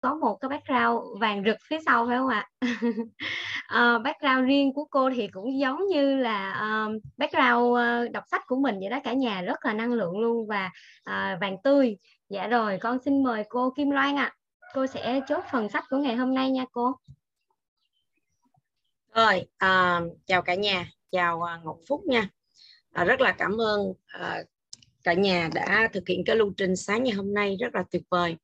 có một cái background vàng rực phía sau phải không ạ? uh, background riêng của cô thì cũng giống như là uh, background uh, đọc sách của mình vậy đó cả nhà rất là năng lượng luôn và uh, vàng tươi. Dạ rồi, con xin mời cô Kim Loan ạ. À. Cô sẽ chốt phần sách của ngày hôm nay nha cô. Rồi, uh, chào cả nhà, chào uh, Ngọc Phúc nha. Uh, rất là cảm ơn uh, cả nhà đã thực hiện cái lưu trình sáng ngày hôm nay rất là tuyệt vời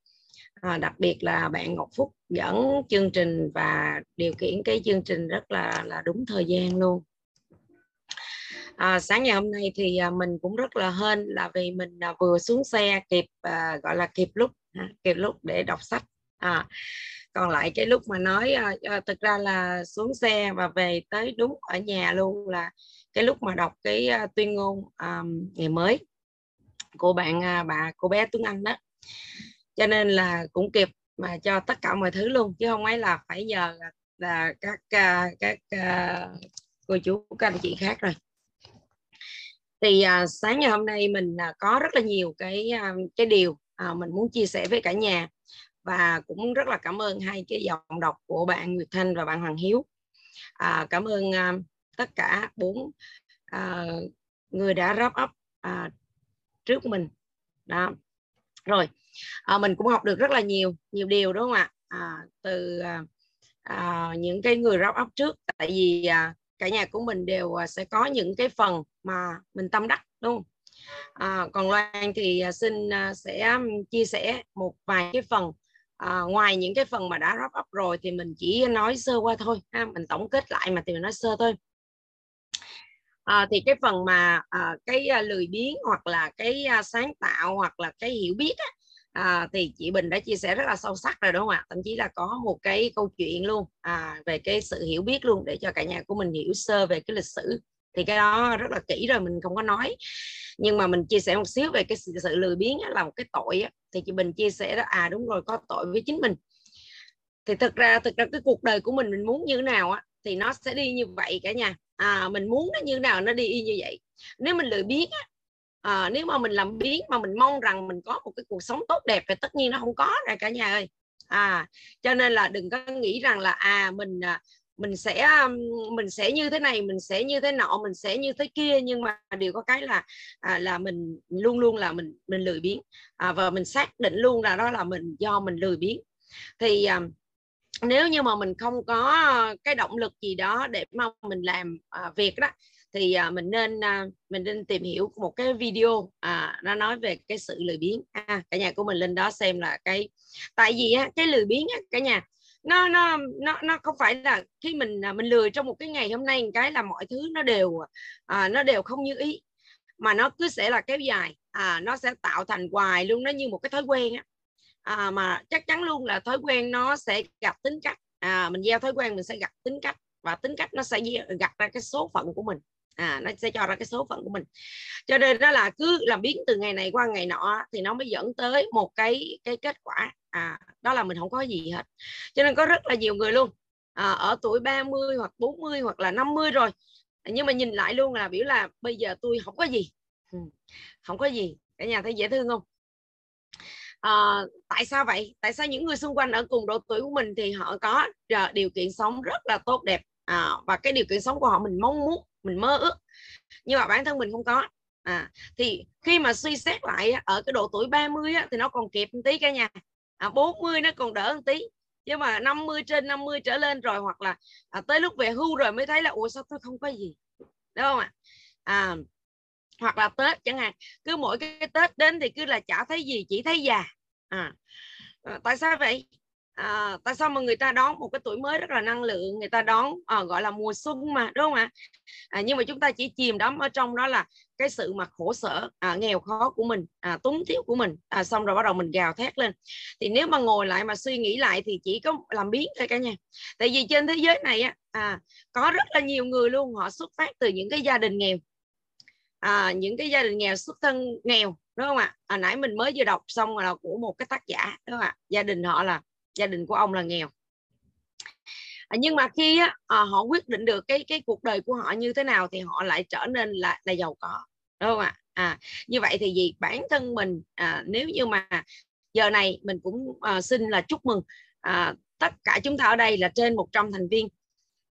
à, đặc biệt là bạn Ngọc Phúc dẫn chương trình và điều khiển cái chương trình rất là là đúng thời gian luôn. À, sáng ngày hôm nay thì à, mình cũng rất là hên là vì mình à, vừa xuống xe kịp à, gọi là kịp lúc à, kịp lúc để đọc sách. À, còn lại cái lúc mà nói à, à, thực ra là xuống xe và về tới đúng ở nhà luôn là cái lúc mà đọc cái à, tuyên ngôn à, ngày mới của bạn à, bà cô bé Tuấn Anh đó cho nên là cũng kịp mà cho tất cả mọi thứ luôn chứ không ấy là phải nhờ là, là các à, các uh, cô chú các anh chị khác rồi. Thì uh, sáng ngày hôm nay mình uh, có rất là nhiều cái uh, cái điều uh, mình muốn chia sẻ với cả nhà. Và cũng rất là cảm ơn hai cái giọng đọc của bạn Nguyệt Thanh và bạn Hoàng Hiếu. À, cảm ơn uh, tất cả bốn uh, người đã wrap up uh, trước mình. Đó rồi à, mình cũng học được rất là nhiều nhiều điều đúng không ạ? À, từ à, à, những cái người rau ốc trước tại vì à, cả nhà của mình đều à, sẽ có những cái phần mà mình tâm đắc đúng không? À, còn Loan thì à, xin à, sẽ chia sẻ một vài cái phần à, ngoài những cái phần mà đã wrap up rồi thì mình chỉ nói sơ qua thôi ha. mình tổng kết lại mà thì mình nói sơ thôi à, thì cái phần mà à, cái à, lười biếng hoặc là cái à, sáng tạo hoặc là cái hiểu biết á, à, thì chị Bình đã chia sẻ rất là sâu sắc rồi đúng không ạ? Thậm chí là có một cái câu chuyện luôn à, về cái sự hiểu biết luôn để cho cả nhà của mình hiểu sơ về cái lịch sử. Thì cái đó rất là kỹ rồi mình không có nói. Nhưng mà mình chia sẻ một xíu về cái sự, sự lười biếng á, là một cái tội á. thì chị Bình chia sẻ đó à đúng rồi có tội với chính mình. Thì thực ra thực ra cái cuộc đời của mình mình muốn như thế nào á thì nó sẽ đi như vậy cả nhà à mình muốn nó như nào nó đi y như vậy. Nếu mình lười biếng á, à, nếu mà mình làm biến mà mình mong rằng mình có một cái cuộc sống tốt đẹp thì tất nhiên nó không có rồi cả nhà ơi. À cho nên là đừng có nghĩ rằng là à mình à, mình sẽ mình sẽ như thế này mình sẽ như thế nọ mình sẽ như thế kia nhưng mà điều có cái là à, là mình luôn luôn là mình mình lười biếng. À, và mình xác định luôn là đó là mình do mình lười biếng. Thì à, nếu như mà mình không có ờ, cái động lực gì đó để mà mình làm à, việc đó thì à, mình nên à, mình nên tìm hiểu một cái video à, nó nói về cái sự lười biếng. À, cả nhà của mình lên đó xem là cái tại vì á, cái lười biếng á, cả nhà nó nó nó nó không phải là khi mình à, mình lười trong một cái ngày hôm nay một cái là mọi thứ nó đều à, nó đều không như ý mà nó cứ sẽ là kéo dài à, nó sẽ tạo thành hoài luôn nó như một cái thói quen á à, mà chắc chắn luôn là thói quen nó sẽ gặp tính cách. À, mình gieo thói quen mình sẽ gặp tính cách và tính cách nó sẽ gặp ra cái số phận của mình. À nó sẽ cho ra cái số phận của mình. Cho nên đó là cứ làm biến từ ngày này qua ngày nọ thì nó mới dẫn tới một cái cái kết quả. À đó là mình không có gì hết. Cho nên có rất là nhiều người luôn. À, ở tuổi 30 hoặc 40 hoặc là 50 rồi. Nhưng mà nhìn lại luôn là biểu là bây giờ tôi không có gì. Ừ, không có gì. Cả nhà thấy dễ thương không? À, tại sao vậy? Tại sao những người xung quanh ở cùng độ tuổi của mình thì họ có ờ, điều kiện sống rất là tốt đẹp? À, và cái điều kiện sống của họ mình mong muốn mình mơ ước nhưng mà bản thân mình không có. À, thì khi mà suy xét lại ở cái độ tuổi 30 á, thì nó còn kịp một tí cả nhà. À, 40 nó còn đỡ một tí nhưng mà 50 trên 50 trở lên rồi hoặc là à, tới lúc về hưu rồi mới thấy là ủa sao tôi không có gì? Đúng không ạ? À, hoặc là tết chẳng hạn. Cứ mỗi cái tết đến thì cứ là chả thấy gì chỉ thấy già. À, à tại sao vậy? À, tại sao mà người ta đón một cái tuổi mới rất là năng lượng người ta đón à, gọi là mùa xuân mà đúng không ạ? À, nhưng mà chúng ta chỉ chìm đắm ở trong đó là cái sự mà khổ sở à, nghèo khó của mình à, túng thiếu của mình. À, xong rồi bắt đầu mình gào thét lên. Thì nếu mà ngồi lại mà suy nghĩ lại thì chỉ có làm biến thôi cả nhà. Tại vì trên thế giới này á à, có rất là nhiều người luôn họ xuất phát từ những cái gia đình nghèo à, những cái gia đình nghèo xuất thân nghèo đúng không ạ? À, nãy mình mới vừa đọc xong là của một cái tác giả đúng không ạ? Gia đình họ là gia đình của ông là nghèo. À, nhưng mà khi á, à, họ quyết định được cái cái cuộc đời của họ như thế nào thì họ lại trở nên là là giàu có đúng không ạ? À, như vậy thì gì bản thân mình à, nếu như mà giờ này mình cũng à, xin là chúc mừng à, tất cả chúng ta ở đây là trên 100 thành viên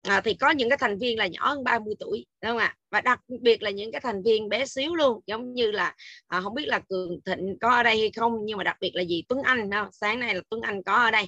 à, thì có những cái thành viên là nhỏ hơn 30 tuổi đúng không ạ? Và đặc biệt là những cái thành viên bé xíu luôn giống như là à, không biết là cường thịnh có ở đây hay không nhưng mà đặc biệt là gì tuấn anh đâu sáng nay là tuấn anh có ở đây.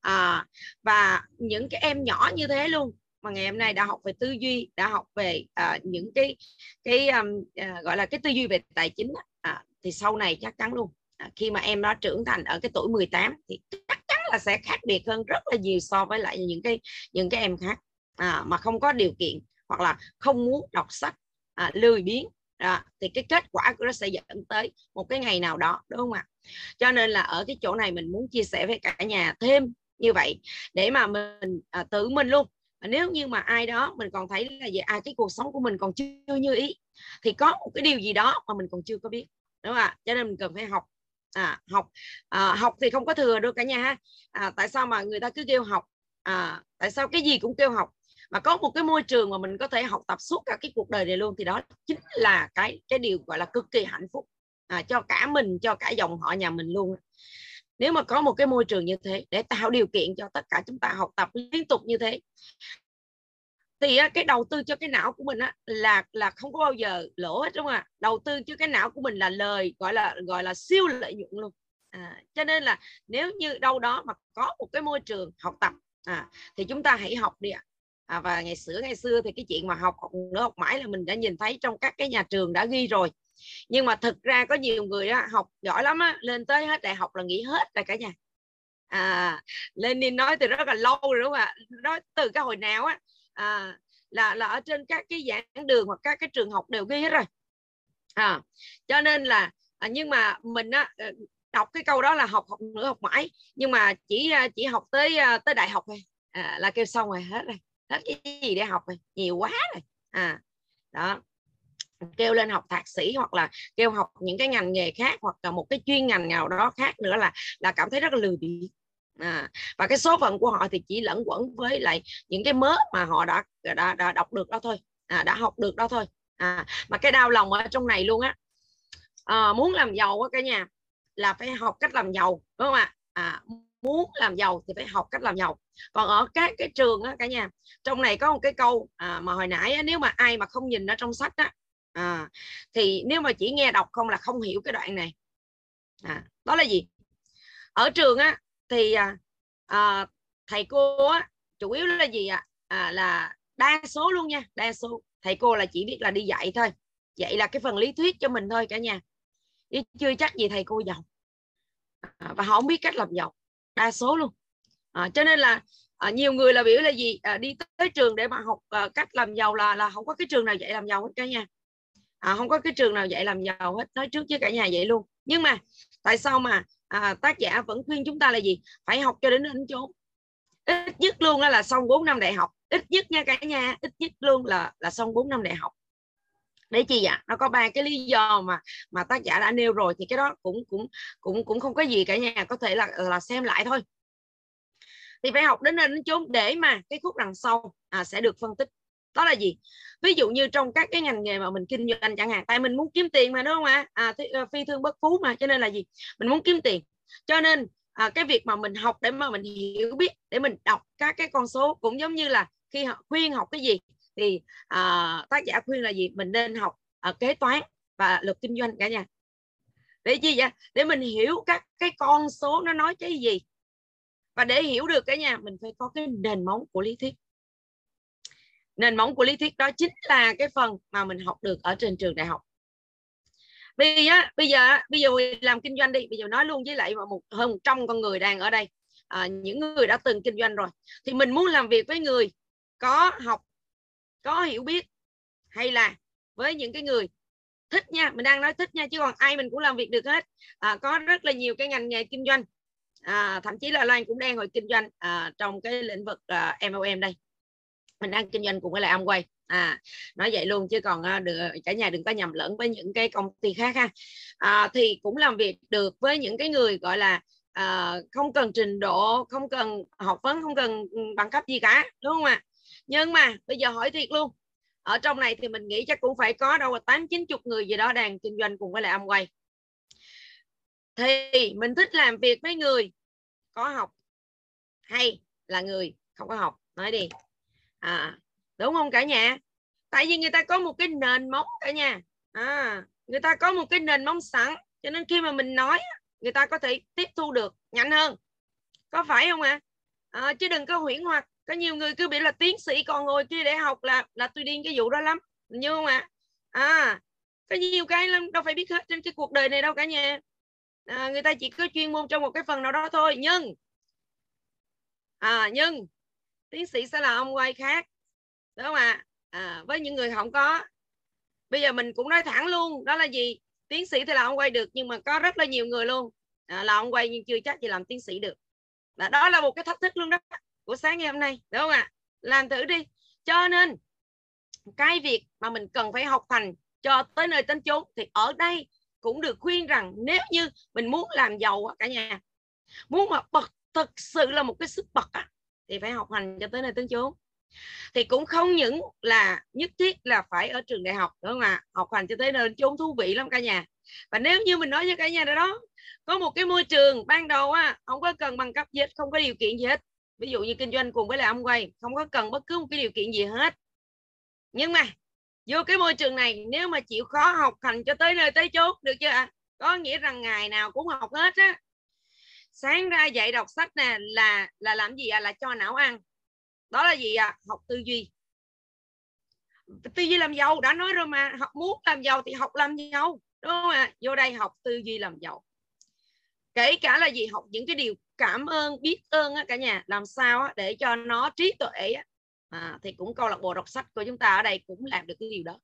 À, và những cái em nhỏ như thế luôn mà ngày hôm nay đã học về tư duy đã học về à, những cái cái um, à, gọi là cái tư duy về tài chính à, thì sau này chắc chắn luôn. À, khi mà em đó trưởng thành ở cái tuổi 18 thì chắc chắn là sẽ khác biệt hơn rất là nhiều so với lại những cái những cái em khác à, mà không có điều kiện hoặc là không muốn đọc sách à, lười biếng à, thì cái kết quả của nó sẽ dẫn tới một cái ngày nào đó đúng không ạ? Cho nên là ở cái chỗ này mình muốn chia sẻ với cả nhà thêm như vậy để mà mình à, tự mình luôn. Nếu như mà ai đó mình còn thấy là gì à cái cuộc sống của mình còn chưa như ý thì có một cái điều gì đó mà mình còn chưa có biết đúng không ạ? Cho nên mình cần phải học à, học à, học thì không có thừa đâu cả nhà ha. À, tại sao mà người ta cứ kêu học? À, tại sao cái gì cũng kêu học? Mà có một cái môi trường mà mình có thể học tập suốt cả cái cuộc đời này luôn thì đó chính là cái cái điều gọi là cực kỳ hạnh phúc à, cho cả mình cho cả dòng họ nhà mình luôn nếu mà có một cái môi trường như thế để tạo điều kiện cho tất cả chúng ta học tập liên tục như thế thì cái đầu tư cho cái não của mình á, là là không có bao giờ lỗ hết đúng không ạ? Đầu tư cho cái não của mình là lời gọi là gọi là siêu lợi nhuận luôn. À, cho nên là nếu như đâu đó mà có một cái môi trường học tập à, thì chúng ta hãy học đi ạ à, và ngày xưa ngày xưa thì cái chuyện mà học học nữa học mãi là mình đã nhìn thấy trong các cái nhà trường đã ghi rồi. Nhưng mà thực ra có nhiều người đó, học giỏi lắm á lên tới hết đại học là nghỉ hết rồi cả nhà. À Lenin nói từ rất là lâu rồi đúng không ạ? Nói từ cái hồi nào á à, là là ở trên các cái giảng đường hoặc các cái trường học đều ghi hết rồi. À, cho nên là à, nhưng mà mình á ờ, đọc cái câu đó là học học nữa học mãi. Nhưng mà chỉ à, chỉ học tới à, tới đại học thôi. À, là kêu xong rồi hết rồi hết cái gì để học rồi nhiều quá rồi. À đó. Kêu lên học thạc sĩ hoặc là kêu học những cái ngành nghề khác hoặc là một cái chuyên ngành nào đó khác nữa là là cảm thấy rất là lười biếng. À, và cái số phận của họ thì chỉ lẫn quẩn với lại những cái mớ mà họ đã đã, đã đọc được đó thôi. À, đã học được đó thôi. À, mà cái đau lòng ở trong này luôn á. À, muốn làm giàu á cả nhà là phải học cách làm giàu đúng không ạ? À, muốn làm giàu thì phải học cách làm giàu. Còn ở các cái trường á cả nhà trong này có một cái câu à, mà hồi nãy á, nếu mà ai mà không nhìn ở trong sách á à, thì nếu mà chỉ nghe đọc không là không hiểu cái đoạn này. À, đó là gì? Ở trường á thì à, à, thầy cô á chủ yếu là gì ạ? À, là đa số luôn nha đa số. Thầy cô là chỉ biết là đi dạy thôi. Dạy là cái phần lý thuyết cho mình thôi cả nhà. Chứ chưa chắc gì thầy cô giàu. À, và họ không biết cách làm giàu đa số luôn. À, cho nên là à, nhiều người là biểu là gì? À, đi tới trường để mà học à, cách làm giàu là là không có cái trường nào dạy làm giàu hết cả nhà à, không có cái trường nào dạy làm giàu hết nói trước với cả nhà vậy luôn. Nhưng mà tại sao mà à, tác giả vẫn khuyên chúng ta là gì? Phải học cho đến đến chốn. Ít nhất luôn là xong 4 năm đại học. Ít nhất nha cả nhà ít nhất luôn là là xong 4 năm đại học để chi vậy? Nó có ba cái lý do mà mà tác giả đã nêu rồi thì cái đó cũng cũng cũng cũng không có gì cả nhà có thể là là xem lại thôi. Thì phải học đến đến chốn để mà cái khúc đằng sau à, sẽ được phân tích. Đó là gì? Ví dụ như trong các cái ngành nghề mà mình kinh doanh chẳng hạn tại mình muốn kiếm tiền mà đúng không ạ? À, à phi thương bất phú mà cho nên là gì? Mình muốn kiếm tiền. Cho nên à, cái việc mà mình học để mà mình hiểu biết để mình đọc các cái con số cũng giống như là khi họ khuyên học cái gì? Thì à, tác giả khuyên là gì? Mình nên học à, kế toán và luật kinh doanh cả nhà. Để chi vậy? Để mình hiểu các cái con số nó nói cái gì. Và để hiểu được cả nhà mình phải có cái nền móng của lý thuyết. Nền móng của lý thuyết đó chính là cái phần mà mình học được ở trên trường đại học. Bây giờ bây giờ bây giờ làm kinh doanh đi. Bây giờ nói luôn với lại một hơn 100 con người đang ở đây. À, những người đã từng kinh doanh rồi. Thì mình muốn làm việc với người có học có hiểu biết? Hay là với những cái người thích nha mình đang nói thích nha chứ còn ai mình cũng làm việc được hết. À, có rất là nhiều cái ngành nghề kinh doanh. À, thậm chí là Loan cũng đang hồi kinh doanh à, trong cái lĩnh vực à, MLM đây. Mình đang kinh doanh cùng với lại Amway à nói vậy luôn chứ còn à, được, cả nhà đừng có nhầm lẫn với những cái công ty khác ha. À, thì cũng làm việc được với những cái người gọi là à, không cần trình độ không cần học vấn không cần bằng cấp gì cả đúng không ạ? Nhưng mà bây giờ hỏi thiệt luôn ở trong này thì mình nghĩ chắc cũng phải có đâu là tám chín chục người gì đó đang kinh doanh cùng với lại quay. Thì mình thích làm việc với người có học hay là người không có học? Nói đi. À, đúng không cả nhà? Tại vì người ta có một cái nền móng cả nhà. À, người ta có một cái nền móng sẵn cho nên khi mà mình nói người ta có thể tiếp thu được nhanh hơn. Có phải không ạ? À? à, chứ đừng có huyễn hoặc có nhiều người cứ bị là tiến sĩ còn ngồi kia để học là là tôi điên cái vụ đó lắm như không ạ? À? à có nhiều cái lắm đâu phải biết hết trên cái cuộc đời này đâu cả nhà. À, người ta chỉ có chuyên môn trong một cái phần nào đó thôi nhưng à, nhưng tiến sĩ sẽ là ông quay khác đúng không ạ? À, với những người không có. Bây giờ mình cũng nói thẳng luôn đó là gì? Tiến sĩ thì là ông quay được nhưng mà có rất là nhiều người luôn. À, là ông quay nhưng chưa chắc gì làm tiến sĩ được. Đó, đó là một cái thách thức luôn đó của sáng ngày hôm nay, đúng không ạ? Làm thử đi. Cho nên, cái việc mà mình cần phải học hành cho tới nơi tên chốn thì ở đây cũng được khuyên rằng nếu như mình muốn làm giàu cả nhà, muốn mà bật thực sự là một cái sức bật thì phải học hành cho tới nơi tên chốn. Thì cũng không những là nhất thiết là phải ở trường đại học, đúng không ạ? Học hành cho tới nơi chốn thú vị lắm cả nhà. Và nếu như mình nói với cả nhà đó, có một cái môi trường ban đầu á, không có cần bằng cấp gì hết, không có điều kiện gì hết ví dụ như kinh doanh cùng với lại ông quay, không có cần bất cứ một cái điều kiện gì hết. Nhưng mà, vô cái môi trường này, nếu mà chịu khó học hành cho tới nơi tới chốt được chưa ạ? Có nghĩa rằng ngày nào cũng học hết á. Sáng ra dạy đọc sách nè, là là làm gì à là cho não ăn. Đó là gì à học tư duy. Tư duy làm giàu, đã nói rồi mà. Học muốn làm giàu thì học làm giàu, đúng không ạ? À? vô đây học tư duy làm giàu. Kể cả là gì? Học những cái điều cảm ơn biết ơn á, cả nhà. Làm sao á, để cho nó trí tuệ á, à, thì cũng câu lạc bộ đọc sách của chúng ta ở đây cũng làm được cái điều đó.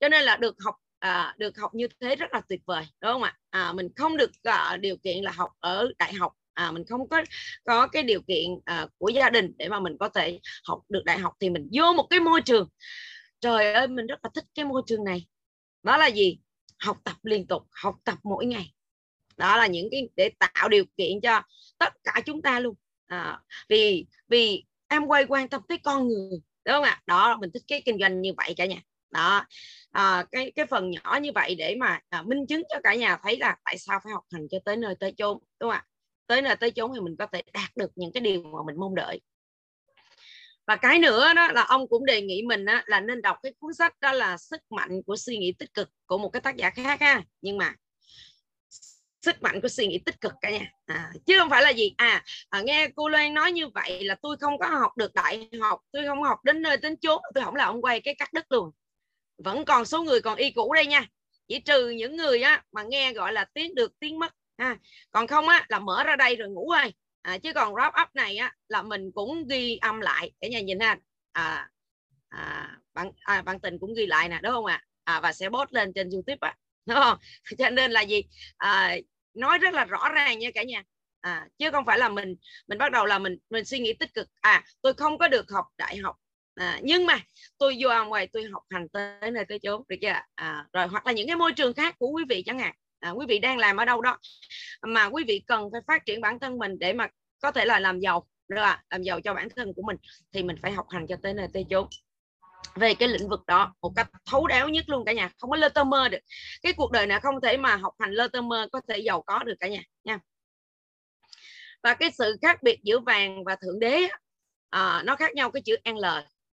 Cho nên là được học à, được học như thế rất là tuyệt vời đúng không ạ? À, mình không được à, điều kiện là học ở đại học. À, mình không có có cái điều kiện à, của gia đình để mà mình có thể học được đại học thì mình vô một cái môi trường. Trời ơi mình rất là thích cái môi trường này. Đó là gì? Học tập liên tục học tập mỗi ngày đó là những cái để tạo điều kiện cho tất cả chúng ta luôn. À, vì vì em quay quan tâm tới con người đúng không ạ? Đó mình thích cái kinh doanh như vậy cả nhà. Đó à, cái cái phần nhỏ như vậy để mà à, minh chứng cho cả nhà thấy là tại sao phải học hành cho tới nơi tới chốn đúng không ạ? Tới nơi tới chốn thì mình có thể đạt được những cái điều mà mình mong đợi. Và cái nữa đó là ông cũng đề nghị mình á, là nên đọc cái cuốn sách đó là sức mạnh của suy nghĩ tích cực của một cái tác giả khác ha. Nhưng mà sức mạnh của suy nghĩ tích cực cả nhà. À, chứ không phải là gì. À, à nghe cô Loan nói như vậy là tôi không có học được đại học tôi không học đến nơi đến chốn tôi không là ông quay cái cắt đứt luôn. Vẫn còn số người còn y cũ đây nha. Chỉ trừ những người á mà nghe gọi là tiếng được tiếng mất ha. Còn không á là mở ra đây rồi ngủ thôi. À, chứ còn wrap up này á là mình cũng ghi âm lại. Để nhà nhìn ha. À, à, bạn à, bạn tình cũng ghi lại nè đúng không ạ? À? à, và sẽ post lên trên youtube ạ à. đúng không? Cho nên là gì? À, nói rất là rõ ràng nha cả nhà. À, chứ không phải là mình mình bắt đầu là mình mình suy nghĩ tích cực. À tôi không có được học đại học. À, nhưng mà tôi vô ngoài tôi học hành tới nơi tới chốn được chưa? À, rồi hoặc là những cái môi trường khác của quý vị chẳng hạn. À, quý vị đang làm ở đâu đó. Mà quý vị cần phải phát triển bản thân mình để mà có thể là làm giàu rồi à, làm giàu cho bản thân của mình thì mình phải học hành cho tới nơi tới chốn về cái lĩnh vực đó một cách thấu đáo nhất luôn cả nhà không có lơ tơ mơ được. Cái cuộc đời này không thể mà học hành lơ tơ mơ có thể giàu có được cả nhà nha. Và cái sự khác biệt giữa vàng và thượng đế à, nó khác nhau cái chữ L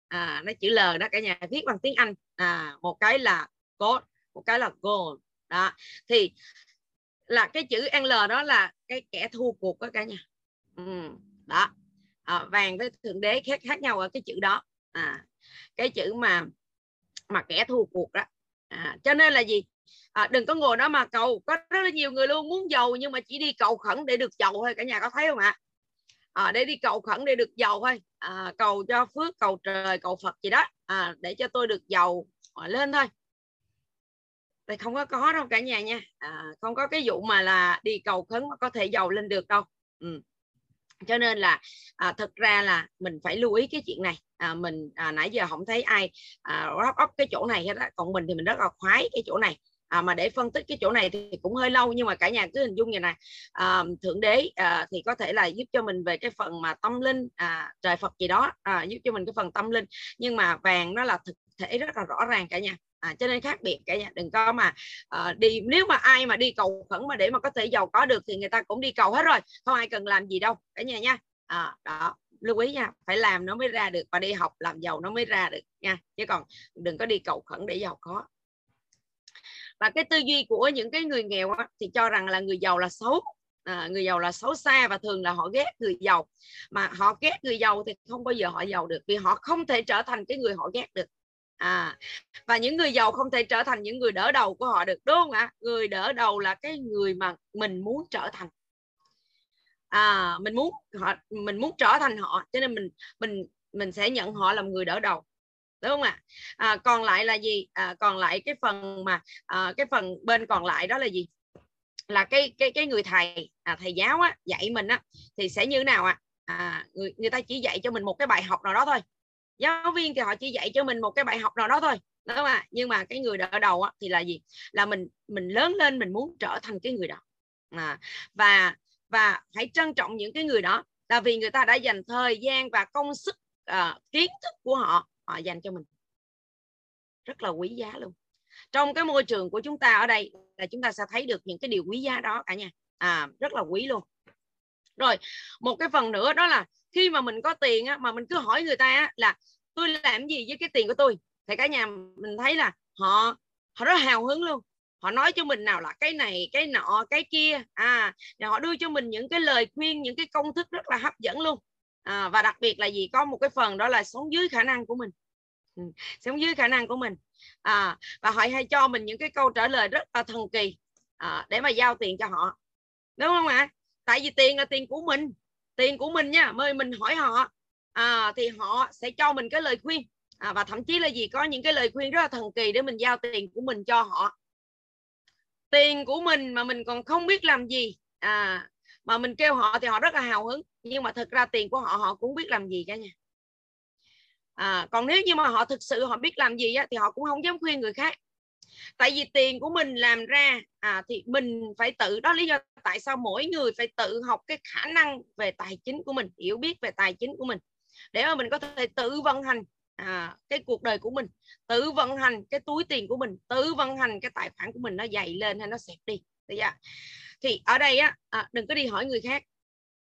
à, nó chữ L đó cả nhà viết bằng tiếng Anh. À, một cái là gold một cái là gold. Đó thì là cái chữ L đó là cái kẻ thua cuộc đó cả nhà. Ừ, đó. À, vàng với thượng đế khác khác nhau ở cái chữ đó. À, cái chữ mà mà kẻ thua cuộc đó. À, cho nên là gì? À, đừng có ngồi đó mà cầu. Có rất là nhiều người luôn muốn giàu nhưng mà chỉ đi cầu khẩn để được giàu thôi. Cả nhà có thấy không ạ? À, để đi cầu khẩn để được giàu thôi. À, cầu cho phước cầu trời cầu phật gì đó. À, để cho tôi được giàu à, lên thôi. Thì không có có đâu cả nhà nha. À, không có cái vụ mà là đi cầu khấn mà có thể giàu lên được đâu. Ừ cho nên là à, thực ra là mình phải lưu ý cái chuyện này. À, mình à, nãy giờ không thấy ai à, wrap up cái chỗ này hết á. Còn mình thì mình rất là khoái cái chỗ này. À, mà để phân tích cái chỗ này thì cũng hơi lâu nhưng mà cả nhà cứ hình dung như này à, thượng đế à, thì có thể là giúp cho mình về cái phần mà tâm linh à, trời phật gì đó à, giúp cho mình cái phần tâm linh. Nhưng mà vàng nó là thực thể rất là rõ ràng cả nhà à, cho nên khác biệt cả nhà đừng có mà à, đi nếu mà ai mà đi cầu khẩn mà để mà có thể giàu có được thì người ta cũng đi cầu hết rồi không ai cần làm gì đâu cả nhà nha. À, đó lưu ý nha phải làm nó mới ra được và đi học làm giàu nó mới ra được nha chứ còn đừng có đi cầu khẩn để giàu có. Và cái tư duy của những cái người nghèo á, thì cho rằng là người giàu là xấu à, người giàu là xấu xa và thường là họ ghét người giàu. Mà họ ghét người giàu thì không bao giờ họ giàu được vì họ không thể trở thành cái người họ ghét được à và những người giàu không thể trở thành những người đỡ đầu của họ được đúng không ạ? Người đỡ đầu là cái người mà mình muốn trở thành. À mình muốn họ mình muốn trở thành họ cho nên mình mình mình sẽ nhận họ làm người đỡ đầu đúng không ạ? À, còn lại là gì? À, còn lại cái phần mà à, cái phần bên còn lại đó là gì? Là cái cái cái người thầy à, thầy giáo á, dạy mình á thì sẽ như thế nào ạ? À? à, người người ta chỉ dạy cho mình một cái bài học nào đó thôi giáo viên thì họ chỉ dạy cho mình một cái bài học nào đó thôi đúng không ạ? Nhưng mà cái người đỡ đầu á, thì là gì? Là mình mình lớn lên mình muốn trở thành cái người đó. À, và và hãy trân trọng những cái người đó. Là vì người ta đã dành thời gian và công sức uh, kiến thức của họ họ dành cho mình. Rất là quý giá luôn. Trong cái môi trường của chúng ta ở đây là chúng ta sẽ thấy được những cái điều quý giá đó cả nhà. À rất là quý luôn rồi một cái phần nữa đó là khi mà mình có tiền á, mà mình cứ hỏi người ta á, là tôi làm gì với cái tiền của tôi? Thì cả nhà mình thấy là họ họ rất hào hứng luôn. Họ nói cho mình nào là cái này cái nọ cái kia. À họ đưa cho mình những cái lời khuyên những cái công thức rất là hấp dẫn luôn. À, và đặc biệt là gì? Có một cái phần đó là sống dưới khả năng của mình. Ừ, sống dưới khả năng của mình. À, và họ hay cho mình những cái câu trả lời rất là thần kỳ à, để mà giao tiền cho họ. Đúng không ạ? Tại vì tiền là tiền của mình. Tiền của mình nha mời mình hỏi họ. À, thì họ sẽ cho mình cái lời khuyên. À, và thậm chí là gì có những cái lời khuyên rất là thần kỳ để mình giao tiền của mình cho họ. Tiền của mình mà mình còn không biết làm gì. À mà mình kêu họ thì họ rất là hào hứng. Nhưng mà thực ra tiền của họ họ cũng biết làm gì cả nha. À, còn nếu như mà họ thực sự họ biết làm gì á, thì họ cũng không dám khuyên người khác tại vì tiền của mình làm ra à, thì mình phải tự đó lý do tại sao mỗi người phải tự học cái khả năng về tài chính của mình hiểu biết về tài chính của mình. Để mà mình có thể tự vận hành à, cái cuộc đời của mình tự vận hành cái túi tiền của mình tự vận hành cái tài khoản của mình nó dày lên hay nó xẹp đi. Thì à, ở đây á à, đừng có đi hỏi người khác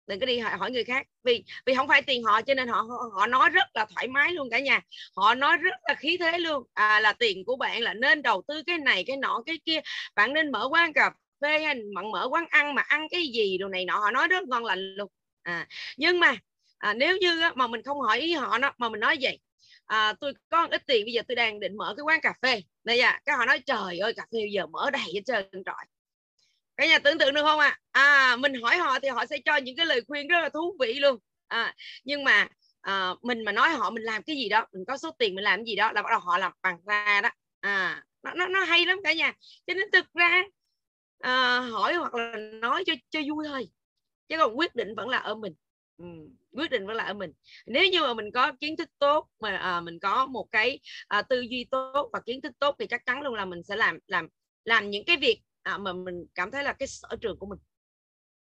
đừng có đi hỏi người khác. Vì vì không phải tiền họ cho nên họ họ nói rất là thoải mái luôn cả nhà. Họ nói rất là khí thế luôn. À, là tiền của bạn là nên đầu tư cái này cái nọ cái kia. Bạn nên mở quán cà phê hay bạn mở quán ăn mà ăn cái gì đồ này nọ. Họ nói rất ngon lành luôn. À, nhưng mà à, nếu như á, mà mình không hỏi ý họ nó mà mình nói vậy à, tôi có ít tiền bây giờ tôi đang định mở cái quán cà phê. Đây à cái họ nói trời ơi cà phê bây giờ mở đầy hết trơn trời cả nhà tưởng tượng được không ạ? À? à mình hỏi họ thì họ sẽ cho những cái lời khuyên rất là thú vị luôn. À, nhưng mà à, mình mà nói họ mình làm cái gì đó mình có số tiền mình làm cái gì đó là bắt đầu họ làm bằng ra đó. À nó, nó, nó hay lắm cả nhà. Cho nên thực ra à, hỏi hoặc là nói cho cho vui thôi. Chứ còn quyết định vẫn là ở mình. Ừ, quyết định vẫn là ở mình. Nếu như mà mình có kiến thức tốt mà à, mình có một cái à, tư duy tốt và kiến thức tốt thì chắc chắn luôn là mình sẽ làm làm làm những cái việc à, mà mình cảm thấy là cái sở trường của mình.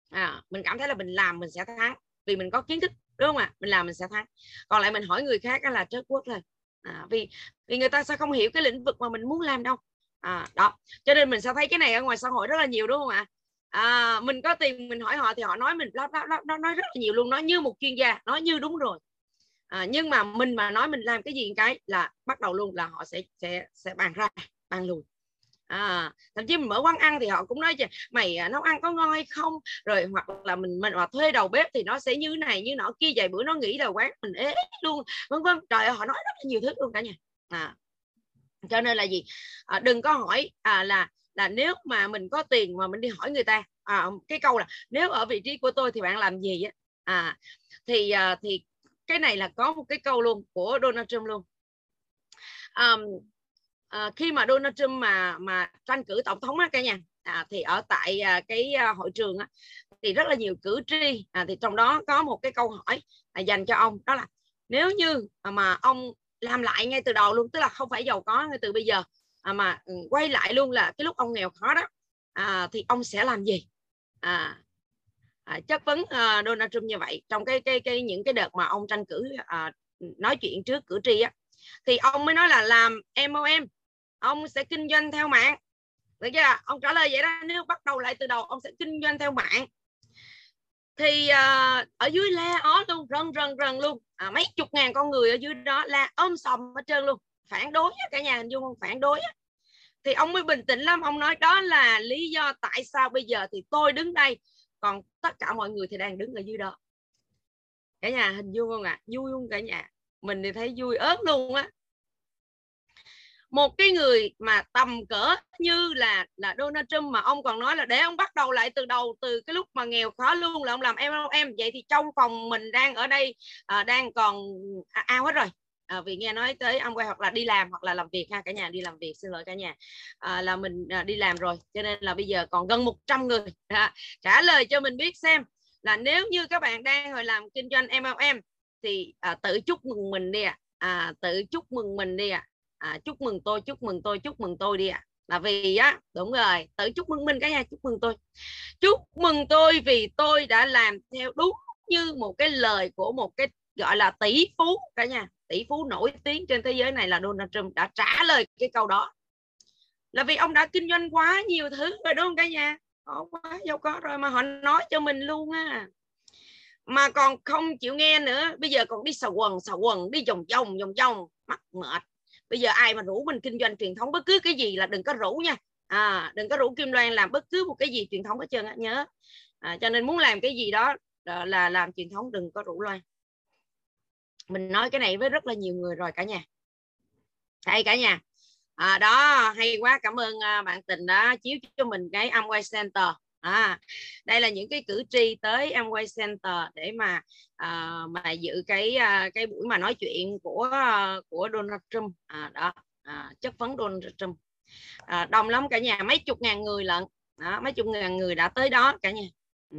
À, mình cảm thấy là mình làm mình sẽ thắng vì mình có kiến thức đúng không ạ? Mình làm mình sẽ thắng. Còn lại mình hỏi người khác là trớt quốc thôi à, vì vì người ta sẽ không hiểu cái lĩnh vực mà mình muốn làm đâu. À, đó. Cho nên mình sẽ thấy cái này ở ngoài xã hội rất là nhiều đúng không ạ? À, mình có tiền mình hỏi họ thì họ nói mình nó, nó, nó nói rất là nhiều luôn nói như một chuyên gia nói như đúng rồi. À, nhưng mà mình mà nói mình làm cái gì cái là bắt đầu luôn là họ sẽ sẽ sẽ bàn ra bàn lùi à, thậm chí mình mở quán ăn thì họ cũng nói mày à, nấu ăn có ngon hay không? Rồi hoặc là mình mình mà thuê đầu bếp thì nó sẽ như này như nọ kia vài bữa nó nghĩ là quán mình ế luôn vân vân. Trời ơi, họ nói rất là nhiều thứ luôn cả nhà. À, cho nên là gì? À, đừng có hỏi à, là là nếu mà mình có tiền mà mình đi hỏi người ta à, cái câu là nếu ở vị trí của tôi thì bạn làm gì á? À thì à, thì cái này là có một cái câu luôn của Donald Trump luôn. Um, à, khi mà Donald Trump mà mà tranh cử tổng thống á cả nhà à, thì ở tại à, cái à, hội trường á, thì rất là nhiều cử tri à, thì trong đó có một cái câu hỏi à, dành cho ông đó là nếu như mà ông làm lại ngay từ đầu luôn tức là không phải giàu có ngay từ bây giờ à, mà ừ, quay lại luôn là cái lúc ông nghèo khó đó à, thì ông sẽ làm gì? À, à, chất vấn à, Donald Trump như vậy trong cái cái cái những cái đợt mà ông tranh cử à, nói chuyện trước cử tri á. Thì ông mới nói là làm MOM ông sẽ kinh doanh theo mạng. Được chưa? Ông trả lời vậy đó nếu bắt đầu lại từ đầu ông sẽ kinh doanh theo mạng. Thì uh, ở dưới la ó luôn rần rần rần luôn. À, mấy chục ngàn con người ở dưới đó la ôm sòm hết trơn luôn. Phản đối cả nhà hình dung không? Phản đối thì ông mới bình tĩnh lắm. Ông nói đó là lý do tại sao bây giờ thì tôi đứng đây còn tất cả mọi người thì đang đứng ở dưới đó. Cả nhà hình dung không ạ? À? vui không cả nhà? Mình thì thấy vui ớt luôn á một cái người mà tầm cỡ như là là Donald Trump mà ông còn nói là để ông bắt đầu lại từ đầu từ cái lúc mà nghèo khó luôn là ông làm em em vậy thì trong phòng mình đang ở đây à, đang còn à, ao hết rồi à, vì nghe nói tới ông quay hoặc là đi làm hoặc là làm việc ha cả nhà đi làm việc xin lỗi cả nhà à, là mình à, đi làm rồi cho nên là bây giờ còn gần 100 người à, trả lời cho mình biết xem là nếu như các bạn đang hồi làm kinh doanh MLM thì à, tự chúc mừng mình đi ạ à. à, tự chúc mừng mình đi ạ à à, chúc mừng tôi chúc mừng tôi chúc mừng tôi đi ạ. À. là vì á đúng rồi tự chúc mừng mình cả nhà chúc mừng tôi. Chúc mừng tôi vì tôi đã làm theo đúng như một cái lời của một cái gọi là tỷ phú cả nhà. Tỷ phú nổi tiếng trên thế giới này là Donald Trump đã trả lời cái câu đó. Là vì ông đã kinh doanh quá nhiều thứ rồi đúng không cả nhà? Họ quá giàu có rồi mà họ nói cho mình luôn á. Mà còn không chịu nghe nữa. Bây giờ còn đi xà quần xà quần đi vòng vòng vòng vòng mắc mệt bây giờ ai mà rủ mình kinh doanh truyền thống bất cứ cái gì là đừng có rủ nha. À, đừng có rủ kim loan làm bất cứ một cái gì truyền thống hết trơn á nhớ. À, cho nên muốn làm cái gì đó ờ, là làm truyền thống đừng có rủ loan. Mình nói cái này với rất là nhiều người rồi cả nhà. Hay cả nhà. À, đó hay quá cảm ơn à, bạn tình đã chiếu cho mình cái Amway Center à, đây là những cái cử tri tới Amway Center để mà à, mà dự cái à, cái buổi mà nói chuyện của à, của Donald Trump. À, đó à, chất vấn Donald Trump. À, đông lắm cả nhà mấy chục ngàn người lận. Đó, mấy chục ngàn người đã tới đó cả nhà. Ừ.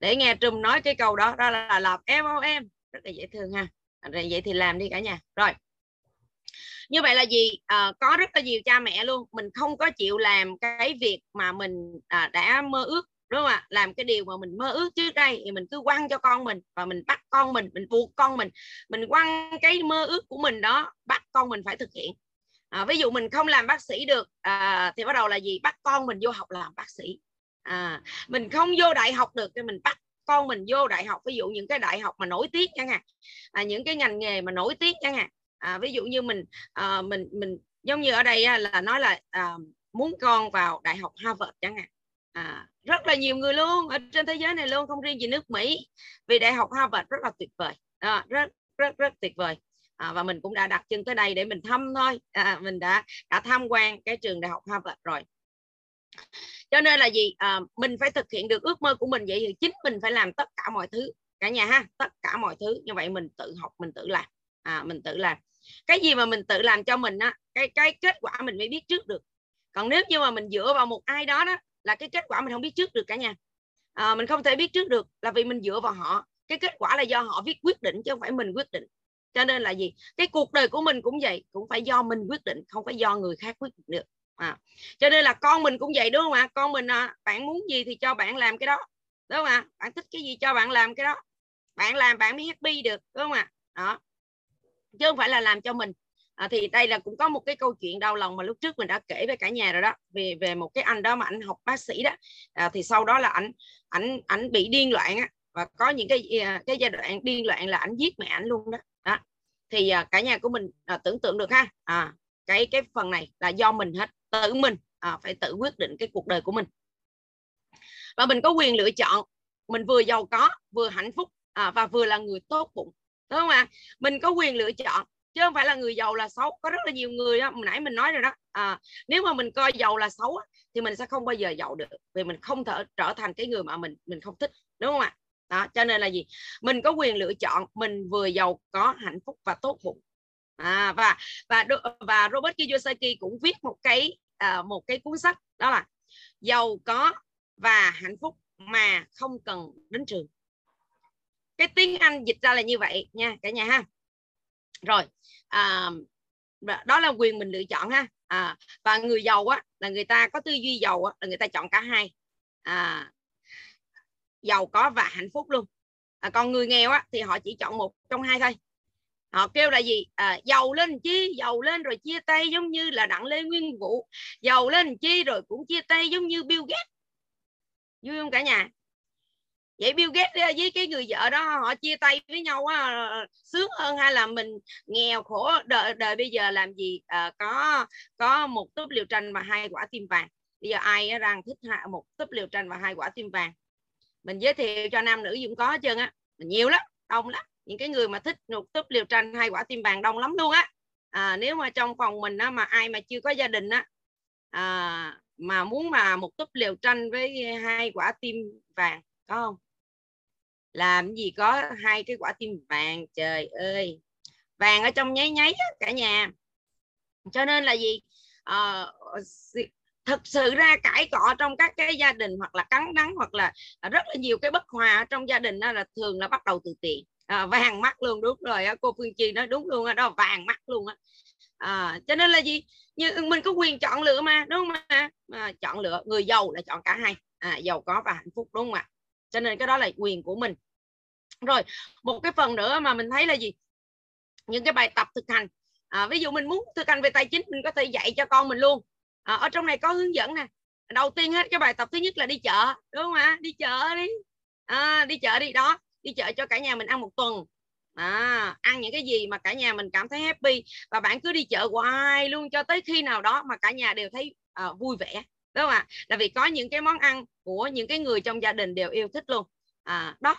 để nghe Trump nói cái câu đó đó là lập em em rất là dễ thương ha. À, rồi vậy thì làm đi cả nhà. Rồi như vậy là gì? À, có rất là nhiều cha mẹ luôn. Mình không có chịu làm cái việc mà mình à, đã mơ ước đúng không ạ? Làm cái điều mà mình mơ ước trước đây thì mình cứ quăng cho con mình và mình bắt con mình mình buộc con mình. Mình quăng cái mơ ước của mình đó bắt con mình phải thực hiện. À, ví dụ mình không làm bác sĩ được à, thì bắt đầu là gì? Bắt con mình vô học làm bác sĩ. À, mình không vô đại học được thì mình bắt con mình vô đại học. Ví dụ những cái đại học mà nổi tiếng chẳng hạn à, những cái ngành nghề mà nổi tiếng chẳng hạn à, ví dụ như mình à, mình mình giống như ở đây á, là nói là à, muốn con vào đại học Harvard chẳng hạn. À, rất là nhiều người luôn ở trên thế giới này luôn không riêng gì nước Mỹ vì đại học Harvard rất là tuyệt vời. À, rất rất rất tuyệt vời. À, và mình cũng đã đặt chân tới đây để mình thăm thôi. À, mình đã đã tham quan cái trường đại học Harvard rồi. Cho nên là gì? À, mình phải thực hiện được ước mơ của mình vậy thì chính mình phải làm tất cả mọi thứ cả nhà ha tất cả mọi thứ. Như vậy mình tự học mình tự làm. À, mình tự làm cái gì mà mình tự làm cho mình á cái cái kết quả mình mới biết trước được. Còn nếu như mà mình dựa vào một ai đó đó là cái kết quả mình không biết trước được cả nhà. À, mình không thể biết trước được là vì mình dựa vào họ. Cái kết quả là do họ viết quyết định chứ không phải mình quyết định. Cho nên là gì? Cái cuộc đời của mình cũng vậy cũng phải do mình quyết định không phải do người khác quyết định được. À. cho nên là con mình cũng vậy đúng không ạ? Con mình à, bạn muốn gì thì cho bạn làm cái đó đúng không ạ? Bạn thích cái gì cho bạn làm cái đó. Bạn làm bạn mới happy được đúng không ạ? Đó chứ không phải là làm cho mình. À, thì đây là cũng có một cái câu chuyện đau lòng mà lúc trước mình đã kể với cả nhà rồi đó. Về về một cái anh đó mà anh học bác sĩ đó. À, thì sau đó là anh ảnh ảnh bị điên loạn á. Và có những cái à, cái giai đoạn điên loạn là ảnh giết mẹ ảnh luôn đó, đó. thì à, cả nhà của mình à, tưởng tượng được ha. À, cái cái phần này là do mình hết. Tự mình à, phải tự quyết định cái cuộc đời của mình. Và mình có quyền lựa chọn. Mình vừa giàu có vừa hạnh phúc à, và vừa là người tốt bụng đúng không ạ? Mình có quyền lựa chọn chứ không phải là người giàu là xấu. Có rất là nhiều người đó nãy mình nói rồi đó. À, nếu mà mình coi giàu là xấu thì mình sẽ không bao giờ giàu được vì mình không thể trở thành cái người mà mình mình không thích đúng không ạ? Đó cho nên là gì? Mình có quyền lựa chọn mình vừa giàu có hạnh phúc và tốt bụng. À, và và và Robert Kiyosaki cũng viết một cái à, một cái cuốn sách đó là giàu có và hạnh phúc mà không cần đến trường cái tiếng Anh dịch ra là như vậy nha cả nhà ha. Rồi à, đó là quyền mình lựa chọn ha. À, và người giàu á là người ta có tư duy giàu á là người ta chọn cả hai. À, giàu có và hạnh phúc luôn. À, còn người nghèo á thì họ chỉ chọn một trong hai thôi. Họ kêu là gì? À, giàu lên chi giàu lên rồi chia tay giống như là đặng lê nguyên vũ. Giàu lên chi rồi cũng chia tay giống như bill gates. Vui không cả nhà? Vậy Bill Gates với cái người vợ đó họ chia tay với nhau á, à, sướng hơn hay là mình nghèo khổ đời, đời bây giờ làm gì? À, có có một túp liều tranh và hai quả tim vàng. Bây giờ ai đang thích một túp liều tranh và hai quả tim vàng? Mình giới thiệu cho nam nữ cũng có hết trơn á. Nhiều lắm đông lắm. Những cái người mà thích một túp liều tranh hai quả tim vàng đông lắm luôn á. À, nếu mà trong phòng mình á, mà ai mà chưa có gia đình á à, mà muốn mà một túp liều tranh với hai quả tim vàng có không? Làm gì có hai cái quả tim vàng trời ơi. Vàng ở trong nháy nháy á, cả nhà. Cho nên là gì? Ờ, à, thực sự ra cãi cọ trong các cái gia đình hoặc là cắn đắng hoặc là rất là nhiều cái bất hòa trong gia đình đó là thường là bắt đầu từ tiền. À, vàng mắt luôn đúng rồi cô phương chi nói đúng luôn đó vàng mắt luôn á. À, cho nên là gì? Như mình có quyền chọn lựa mà đúng không mà à, chọn lựa người giàu là chọn cả hai. À, giàu có và hạnh phúc đúng không ạ? Cho nên cái đó là quyền của mình rồi một cái phần nữa mà mình thấy là gì? Những cái bài tập thực hành. À, ví dụ mình muốn thực hành về tài chính mình có thể dạy cho con mình luôn. À, ở trong này có hướng dẫn nè. Đầu tiên hết cái bài tập thứ nhất là đi chợ đúng không ạ? Đi chợ đi. À, đi chợ đi đó. Đi chợ cho cả nhà mình ăn một tuần. À, ăn những cái gì mà cả nhà mình cảm thấy happy. Và bạn cứ đi chợ hoài luôn cho tới khi nào đó mà cả nhà đều thấy à, vui vẻ đúng không ạ? Là vì có những cái món ăn của những cái người trong gia đình đều yêu thích luôn. À, đó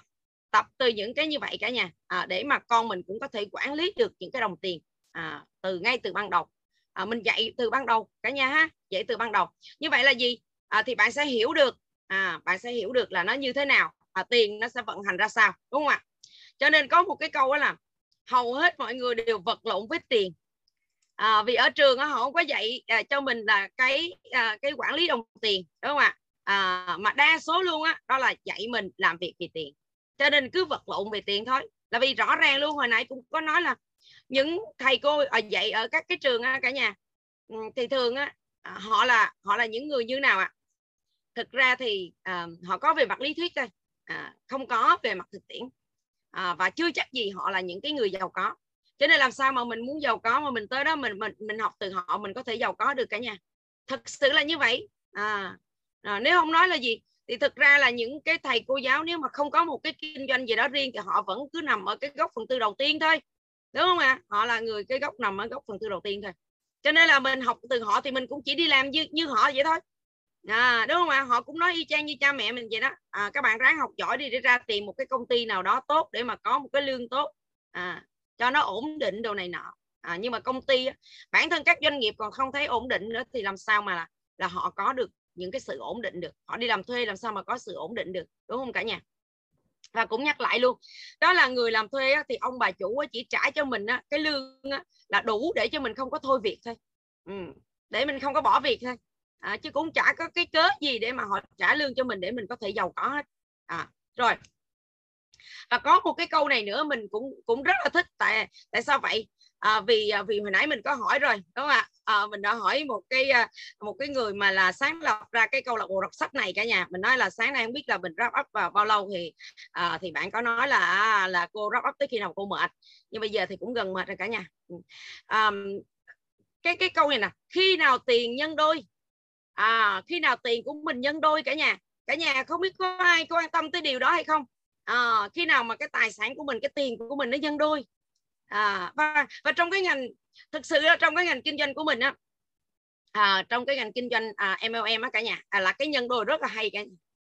tập từ những cái như vậy cả nhà. À, để mà con mình cũng có thể quản lý được những cái đồng tiền à, từ ngay từ ban đầu. À, mình dạy từ ban đầu cả nhà ha dạy từ ban đầu. Như vậy là gì? À, thì bạn sẽ hiểu được à, bạn sẽ hiểu được là nó như thế nào à, tiền nó sẽ vận hành ra sao đúng không ạ? Cho nên có một cái câu đó là hầu hết mọi người đều vật lộn với tiền. À, vì ở trường họ không có dạy à, cho mình là cái à, cái quản lý đồng tiền đúng không ạ? À, mà đa số luôn á đó, đó là dạy mình làm việc vì tiền cho nên cứ vật lộn về tiền thôi. Là vì rõ ràng luôn hồi nãy cũng có nói là những thầy cô ở dạy ở các cái trường á, cả nhà ừ, thì thường á à, họ là họ là những người như nào ạ? À? thực ra thì à, họ có về mặt lý thuyết thôi. À, không có về mặt thực tiễn. À, và chưa chắc gì họ là những cái người giàu có. Cho nên làm sao mà mình muốn giàu có mà mình tới đó mình mình mình học từ họ mình có thể giàu có được cả nhà? Thật sự là như vậy. À, à nếu không nói là gì? Thì thực ra là những cái thầy cô giáo nếu mà không có một cái kinh doanh gì đó riêng thì họ vẫn cứ nằm ở cái góc phần tư đầu tiên thôi đúng không ạ? À? họ là người cái góc nằm ở góc phần tư đầu tiên thôi. Cho nên là mình học từ họ thì mình cũng chỉ đi làm như như họ vậy thôi. À, đúng không ạ? À? họ cũng nói y chang như cha mẹ mình vậy đó. À, các bạn ráng học giỏi đi để ra tìm một cái công ty nào đó tốt để mà có một cái lương tốt. À, cho nó ổn định đồ này nọ. À, nhưng mà công ty bản thân các doanh nghiệp còn không thấy ổn định nữa thì làm sao mà là, là họ có được những cái sự ổn định được. Họ đi làm thuê làm sao mà có sự ổn định được đúng không cả nhà? Và cũng nhắc lại luôn đó là người làm thuê á, thì ông bà chủ á, chỉ trả cho mình á, cái lương á, là đủ để cho mình không có thôi việc thôi. Ừ. để mình không có bỏ việc thôi. À, chứ cũng chả có cái cớ gì để mà họ trả lương cho mình để mình có thể giàu có hết. À, rồi. Và có một cái câu này nữa mình cũng cũng rất là thích. Tại tại sao vậy? À, vì à, vì hồi nãy mình có hỏi rồi đúng không ạ? À, mình đã hỏi một cái à, một cái người mà là sáng lập ra cái câu lạc bộ đọc sách này cả nhà. Mình nói là sáng nay không biết là mình wrap up vào bao lâu thì à, thì bạn có nói là à, là cô wrap up tới khi nào cô mệt. Nhưng bây giờ thì cũng gần mệt rồi cả nhà. Ừ. À, cái cái câu này nè khi nào tiền nhân đôi? À, khi nào tiền của mình nhân đôi cả nhà? Cả nhà không biết có ai quan tâm tới điều đó hay không? À, khi nào mà cái tài sản của mình cái tiền của mình nó nhân đôi? À, và và trong cái ngành thực sự trong cái ngành kinh doanh của mình á à, trong cái ngành kinh doanh à, MLM á cả nhà à, là cái nhân đôi rất là hay cả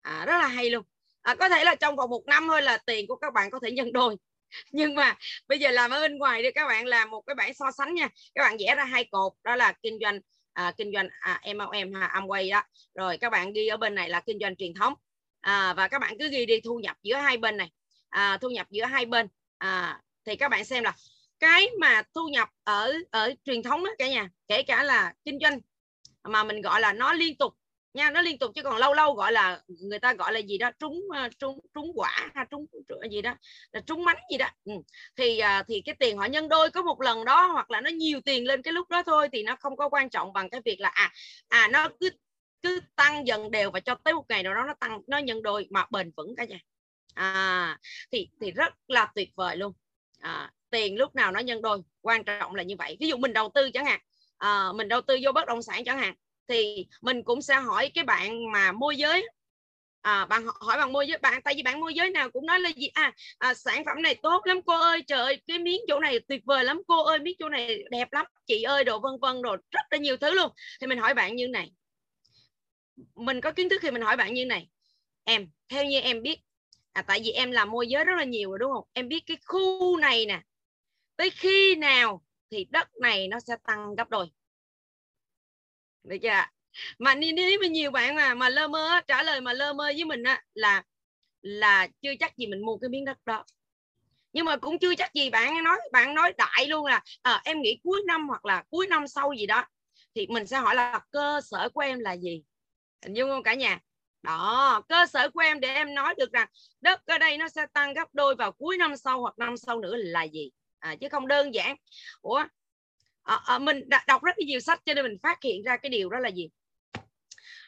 à, rất là hay luôn. À, có thể là trong vòng một năm thôi là tiền của các bạn có thể nhân đôi nhưng mà bây giờ làm ở bên ngoài đi các bạn làm một cái bảng so sánh nha. Các bạn vẽ ra hai cột đó là kinh doanh à, kinh doanh à, MLM ha Amway đó. Rồi các bạn ghi ở bên này là kinh doanh truyền thống. À, và các bạn cứ ghi đi thu nhập giữa hai bên này. À, thu nhập giữa hai bên. À, thì các bạn xem là cái mà thu nhập ở ở truyền thống đó cả nhà, kể cả là kinh doanh mà mình gọi là nó liên tục nha, nó liên tục chứ còn lâu lâu gọi là người ta gọi là gì đó, trúng ờ, trúng trúng quả hay trúng gì đó, là trúng mánh gì đó. Ừ. thì ờ, thì cái tiền họ nhân đôi có một lần đó hoặc là nó nhiều tiền lên cái lúc đó thôi thì nó không có quan trọng bằng cái việc là à à nó cứ cứ tăng dần đều và cho tới một ngày nào đó nó tăng, nó nhân đôi mà bền vững cả nhà. À thì thì rất là tuyệt vời luôn à, tiền lúc nào nó nhân đôi quan trọng là như vậy. Ví dụ mình đầu tư chẳng hạn à, mình đầu tư vô bất động sản chẳng hạn thì mình cũng sẽ hỏi cái bạn mà môi giới. À, bạn hỏi bạn môi giới bạn tại vì bạn môi giới nào cũng nói là gì? À, à sản phẩm này tốt lắm cô ơi trời ơi cái miếng chỗ này tuyệt vời lắm cô ơi miếng chỗ này đẹp lắm chị ơi đồ vân vân đồ rất là nhiều thứ luôn. Thì mình hỏi bạn như này mình có kiến thức thì mình hỏi bạn như này em theo như em biết à, tại vì em làm môi giới rất là nhiều rồi đúng không? Em biết cái khu này nè tới khi nào thì đất này nó sẽ tăng gấp đôi. Được chưa mà nếu mà nhiều bạn mà mà lơ mơ trả lời mà lơ mơ với mình á là là chưa chắc gì mình mua cái miếng đất đó. Nhưng mà cũng chưa chắc gì bạn nói bạn nói đại luôn là à, em nghĩ cuối năm hoặc là cuối năm sau gì đó thì mình sẽ hỏi là cơ sở của em là gì? Hình dung không cả nhà? Đó cơ sở của em để em nói được rằng đất ở đây nó sẽ tăng gấp đôi vào cuối năm sau hoặc năm sau nữa là gì? À, chứ không đơn giản. Ủa à, à, mình đã đọc rất nhiều sách cho nên mình phát hiện ra cái điều đó là gì?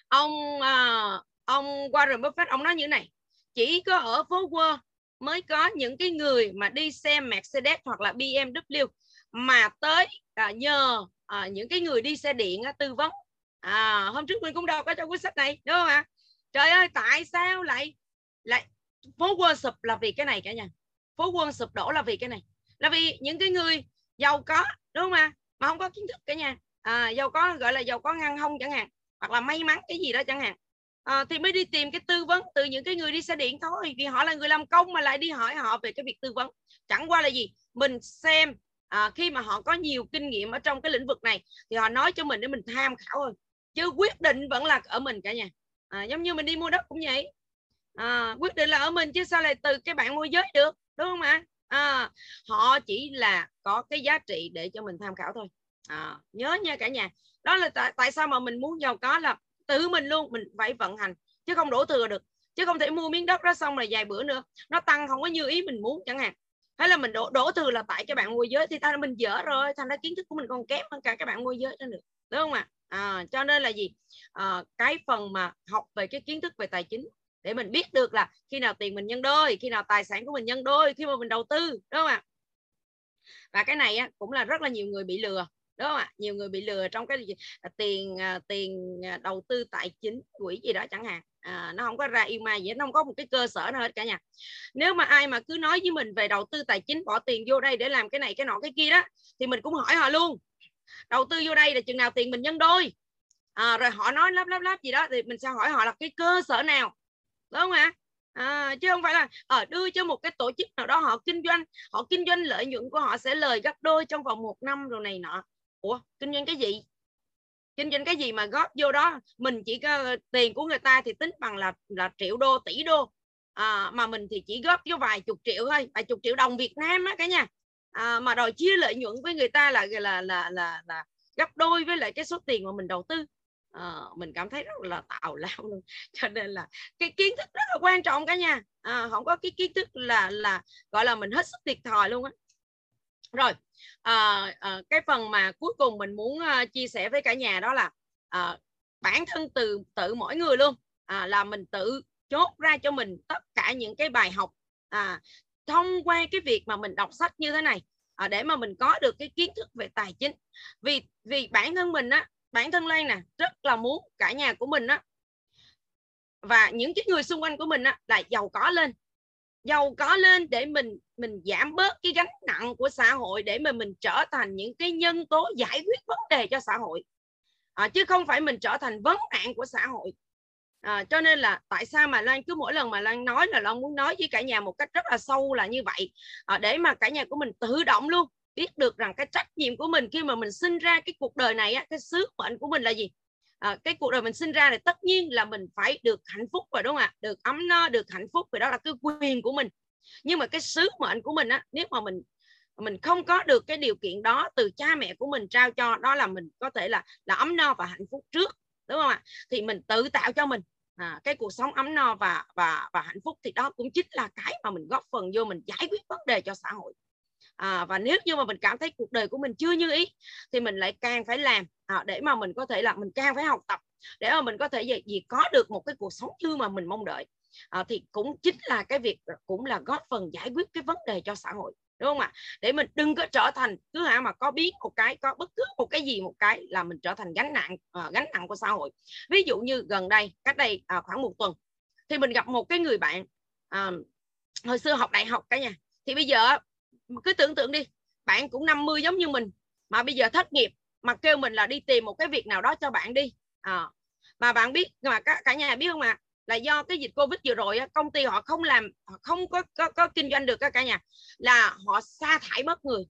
Ông à, ông Warren Buffett ông nói như thế này chỉ có ở phố Wall mới có những cái người mà đi xe Mercedes hoặc là BMW mà tới à, nhờ à, những cái người đi xe điện à, tư vấn. À, hôm trước mình cũng đọc ở trong cuốn sách này đúng không ạ? Trời ơi tại sao lại lại phố quân sụp là vì cái này cả nhà? Phố quân sụp đổ là vì cái này. Là vì những cái người giàu có đúng không ạ? Mà không có kiến thức cả nhà. À, giàu có gọi là giàu có ngăn hông chẳng hạn hoặc là may mắn cái gì đó chẳng hạn. À, thì mới đi tìm cái tư vấn từ những cái người đi xe điện thôi vì họ là người làm công mà lại đi hỏi họ về cái việc tư vấn. Chẳng qua là gì? Mình xem à, khi mà họ có nhiều kinh nghiệm ở trong cái lĩnh vực này thì họ nói cho mình để mình tham khảo thôi. Chứ quyết định vẫn là ở mình cả nhà à, giống như mình đi mua đất cũng vậy. À, quyết định là ở mình chứ sao lại từ cái bạn môi giới được đúng không ạ? À, họ chỉ là có cái giá trị để cho mình tham khảo thôi. À, nhớ nha cả nhà. Đó là tại, tại sao mà mình muốn giàu có là tự mình luôn mình phải vận hành chứ không đổ thừa được. Chứ không thể mua miếng đất đó xong rồi vài bữa nữa nó tăng không có như ý mình muốn chẳng hạn. Hay là mình đổ đổ thừa là tại cái bạn môi giới. Thì ta mình dở rồi thành ra kiến thức của mình còn kém hơn cả các bạn môi giới đó nữa đúng không ạ? À? à, cho nên là gì? À, cái phần mà học về cái kiến thức về tài chính để mình biết được là khi nào tiền mình nhân đôi khi nào tài sản của mình nhân đôi khi mà mình đầu tư đúng không ạ? Và cái này á, cũng là rất là nhiều người bị lừa đúng không ạ? Nhiều người bị lừa trong cái gì? Tiền à, tiền à, đầu tư tài chính quỹ gì đó chẳng hạn. À, nó không có ra yêu mai gì nó không có một cái cơ sở nào hết cả nhà. Nếu mà ai mà cứ nói với mình về đầu tư tài chính bỏ tiền vô đây để làm cái này cái nọ cái kia đó thì mình cũng hỏi họ luôn đầu tư vô đây là chừng nào tiền mình nhân đôi. À, rồi họ nói lắp lắp lắp gì đó thì mình sẽ hỏi họ là cái cơ sở nào? Đúng không ạ? À, chứ không phải là ở đưa cho một cái tổ chức nào đó họ kinh doanh họ kinh doanh lợi nhuận của họ sẽ lời gấp đôi trong vòng một năm rồi này nọ. Ủa kinh doanh cái gì? Kinh doanh cái gì mà góp vô đó? Mình chỉ có ờ, tiền của người ta thì tính bằng là là triệu đô tỷ đô. À, mà mình thì chỉ góp vô vài chục triệu thôi vài chục triệu đồng Việt Nam á cả nhà à, mà đòi chia lợi nhuận với người ta là là là là là gấp đôi với lại cái số tiền mà mình đầu tư. À, mình cảm thấy rất là tào lao luôn. Cho nên là cái kiến thức rất là quan trọng cả nhà. À, không có cái kiến thức là là gọi là mình hết sức thiệt thòi luôn á. Rồi à, à, cái phần mà cuối cùng mình muốn à, chia sẻ với cả nhà đó là à, bản thân từ tự mỗi người luôn. À, là mình tự chốt ra cho mình tất cả những cái bài học à, thông qua cái việc mà mình đọc sách như thế này à, để mà mình có được cái kiến thức về tài chính. Vì vì bản thân mình á bản thân Lan nè rất là muốn cả nhà của mình á và những cái người xung quanh của mình á là giàu có lên. Giàu có lên để mình mình giảm bớt cái gánh nặng của xã hội để mà mình trở thành những cái nhân tố giải quyết vấn đề cho xã hội. À, chứ không phải mình trở thành vấn nạn của xã hội à, cho nên là tại sao mà Lan cứ mỗi lần mà Lan nói là Lan muốn nói với cả nhà một cách rất là sâu là như vậy? À, để mà cả nhà của mình tự động luôn biết được rằng cái trách nhiệm của mình khi mà mình sinh ra cái cuộc đời này á, cái sứ mệnh của mình là gì? À, cái cuộc đời mình sinh ra thì tất nhiên là mình phải được hạnh phúc rồi đúng không ạ? Được ấm no được hạnh phúc vì đó là cái quyền của mình. Nhưng mà cái sứ mệnh của mình á nếu mà mình mình không có được cái điều kiện đó từ cha mẹ của mình trao cho đó là mình có thể là là ấm no và hạnh phúc trước đúng không ạ? Thì mình tự tạo cho mình à, cái cuộc sống ấm no và và và hạnh phúc thì đó cũng chính là cái mà mình góp phần vô mình giải quyết vấn đề cho xã hội. À, và nếu như mà mình cảm thấy cuộc đời của mình chưa như ý thì mình lại càng phải làm à, để mà mình có thể là mình càng phải học tập để mà mình có thể gì, gì có được một cái cuộc sống như mà mình mong đợi. À, thì cũng chính là cái việc cũng là góp phần giải quyết cái vấn đề cho xã hội đúng không ạ? Để mình đừng có trở thành cứ hả mà có biết một cái có bất cứ một cái gì một cái là mình trở thành gánh nặng uh, gánh nặng của xã hội. Ví dụ như gần đây cách đây uh, khoảng một tuần thì mình gặp một cái người bạn uh, hồi xưa học đại học cả nhà. Thì bây giờ cứ tưởng tượng đi bạn cũng 50 giống như mình mà bây giờ thất nghiệp mà kêu mình là đi tìm một cái việc nào đó cho bạn đi. À, mà bạn biết mà cả, cả nhà biết không ạ? à? Là do cái dịch covid vừa rồi công ty họ không làm họ không có, có có kinh doanh được cả nhà là họ sa thải mất người.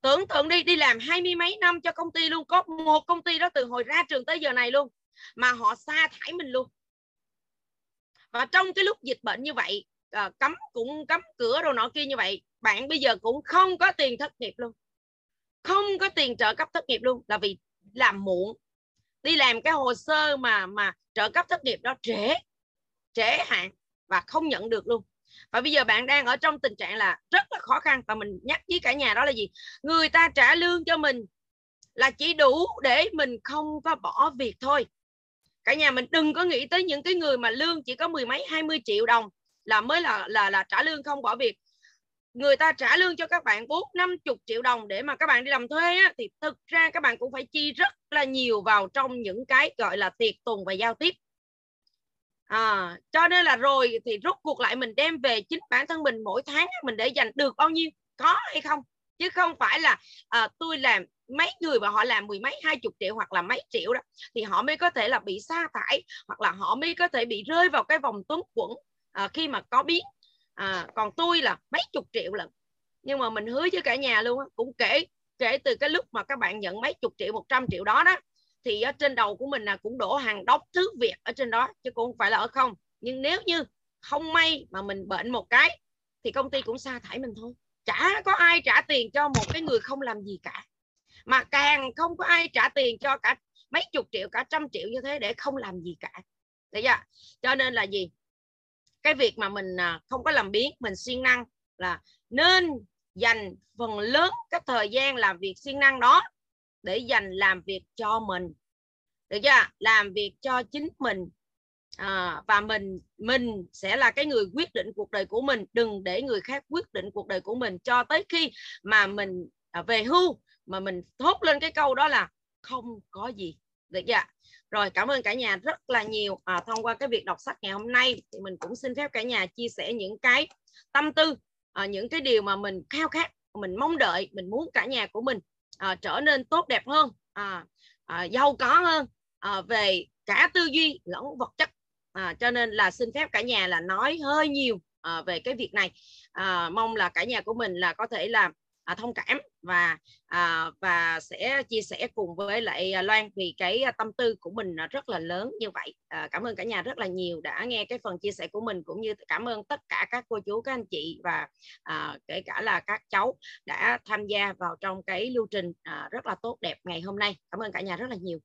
Tưởng tượng đi đi làm hai mươi mấy năm cho công ty luôn có một công ty đó từ hồi ra trường tới giờ này luôn mà họ sa thải mình luôn. Và trong cái lúc dịch bệnh như vậy à, cấm cũng cấm cửa đồ nọ kia như vậy bạn bây giờ cũng không có tiền thất nghiệp luôn. Không có tiền trợ cấp thất nghiệp luôn là vì làm muộn đi làm cái hồ sơ mà mà trợ cấp thất nghiệp đó trễ trễ hạn và không nhận được luôn. Và bây giờ bạn đang ở trong tình trạng là rất là khó khăn và mình nhắc với cả nhà đó là gì? Người ta trả lương cho mình là chỉ đủ để mình không có bỏ việc thôi. Cả nhà mình đừng có nghĩ tới những cái người mà lương chỉ có mười mấy, hai mươi triệu đồng là mới là là là trả lương không bỏ việc người ta trả lương cho các bạn bốn năm chục triệu đồng để mà các bạn đi làm thuê á, thì thực ra các bạn cũng phải chi rất là nhiều vào trong những cái gọi là tiệc tùng và giao tiếp. À, cho nên là rồi thì rút cuộc lại mình đem về chính bản thân mình mỗi tháng mình để dành được bao nhiêu có hay không? Chứ không phải là à, tôi làm mấy người mà họ làm mười mấy hai chục triệu hoặc là mấy triệu đó thì họ mới có thể là bị sa thải hoặc là họ mới có thể bị rơi vào cái vòng tuấn quẩn à, khi mà có biến à, còn tôi là mấy chục triệu lần nhưng mà mình hứa với cả nhà luôn cũng kể kể từ cái lúc mà các bạn nhận mấy chục triệu một trăm triệu đó đó thì ở trên đầu của mình là cũng đổ hàng đốc thứ việc ở trên đó chứ cũng không phải là ở không. Nhưng nếu như không may mà mình bệnh một cái thì công ty cũng sa thải mình thôi. Chả có ai trả tiền cho một cái người không làm gì cả. Mà càng không có ai trả tiền cho cả mấy chục triệu cả trăm triệu như thế để không làm gì cả. Đấy chưa? cho nên là gì? Cái việc mà mình à, không có làm biến mình siêng năng là nên dành phần lớn cái thời gian làm việc siêng năng đó để dành làm việc cho mình. Được chưa? Làm việc cho chính mình. À, và mình mình sẽ là cái người quyết định cuộc đời của mình. Đừng để người khác quyết định cuộc đời của mình cho tới khi mà mình à, về hưu mà mình thốt lên cái câu đó là không có gì. Được chưa? Rồi cảm ơn cả nhà rất là nhiều à, thông qua cái việc đọc sách ngày hôm nay. Thì mình cũng xin phép cả nhà chia sẻ những cái tâm tư à, những cái điều mà mình khao khát mình mong đợi mình muốn cả nhà của mình à, trở nên tốt đẹp hơn à, à, giàu có hơn à, về cả tư duy lẫn vật chất. À, cho nên là xin phép cả nhà là nói hơi nhiều à, về cái việc này. À, mong là cả nhà của mình là có thể là à, thông cảm và à, và sẽ chia sẻ cùng với lại à, Loan vì cái à, tâm tư của mình à, rất là lớn như vậy. À, cảm ơn cả nhà rất là nhiều đã nghe cái phần chia sẻ của mình cũng như cảm ơn tất cả các cô chú các anh chị và à, kể cả là các cháu đã tham gia vào trong cái lưu trình à, rất là tốt đẹp ngày hôm nay. Cảm ơn cả nhà rất là nhiều.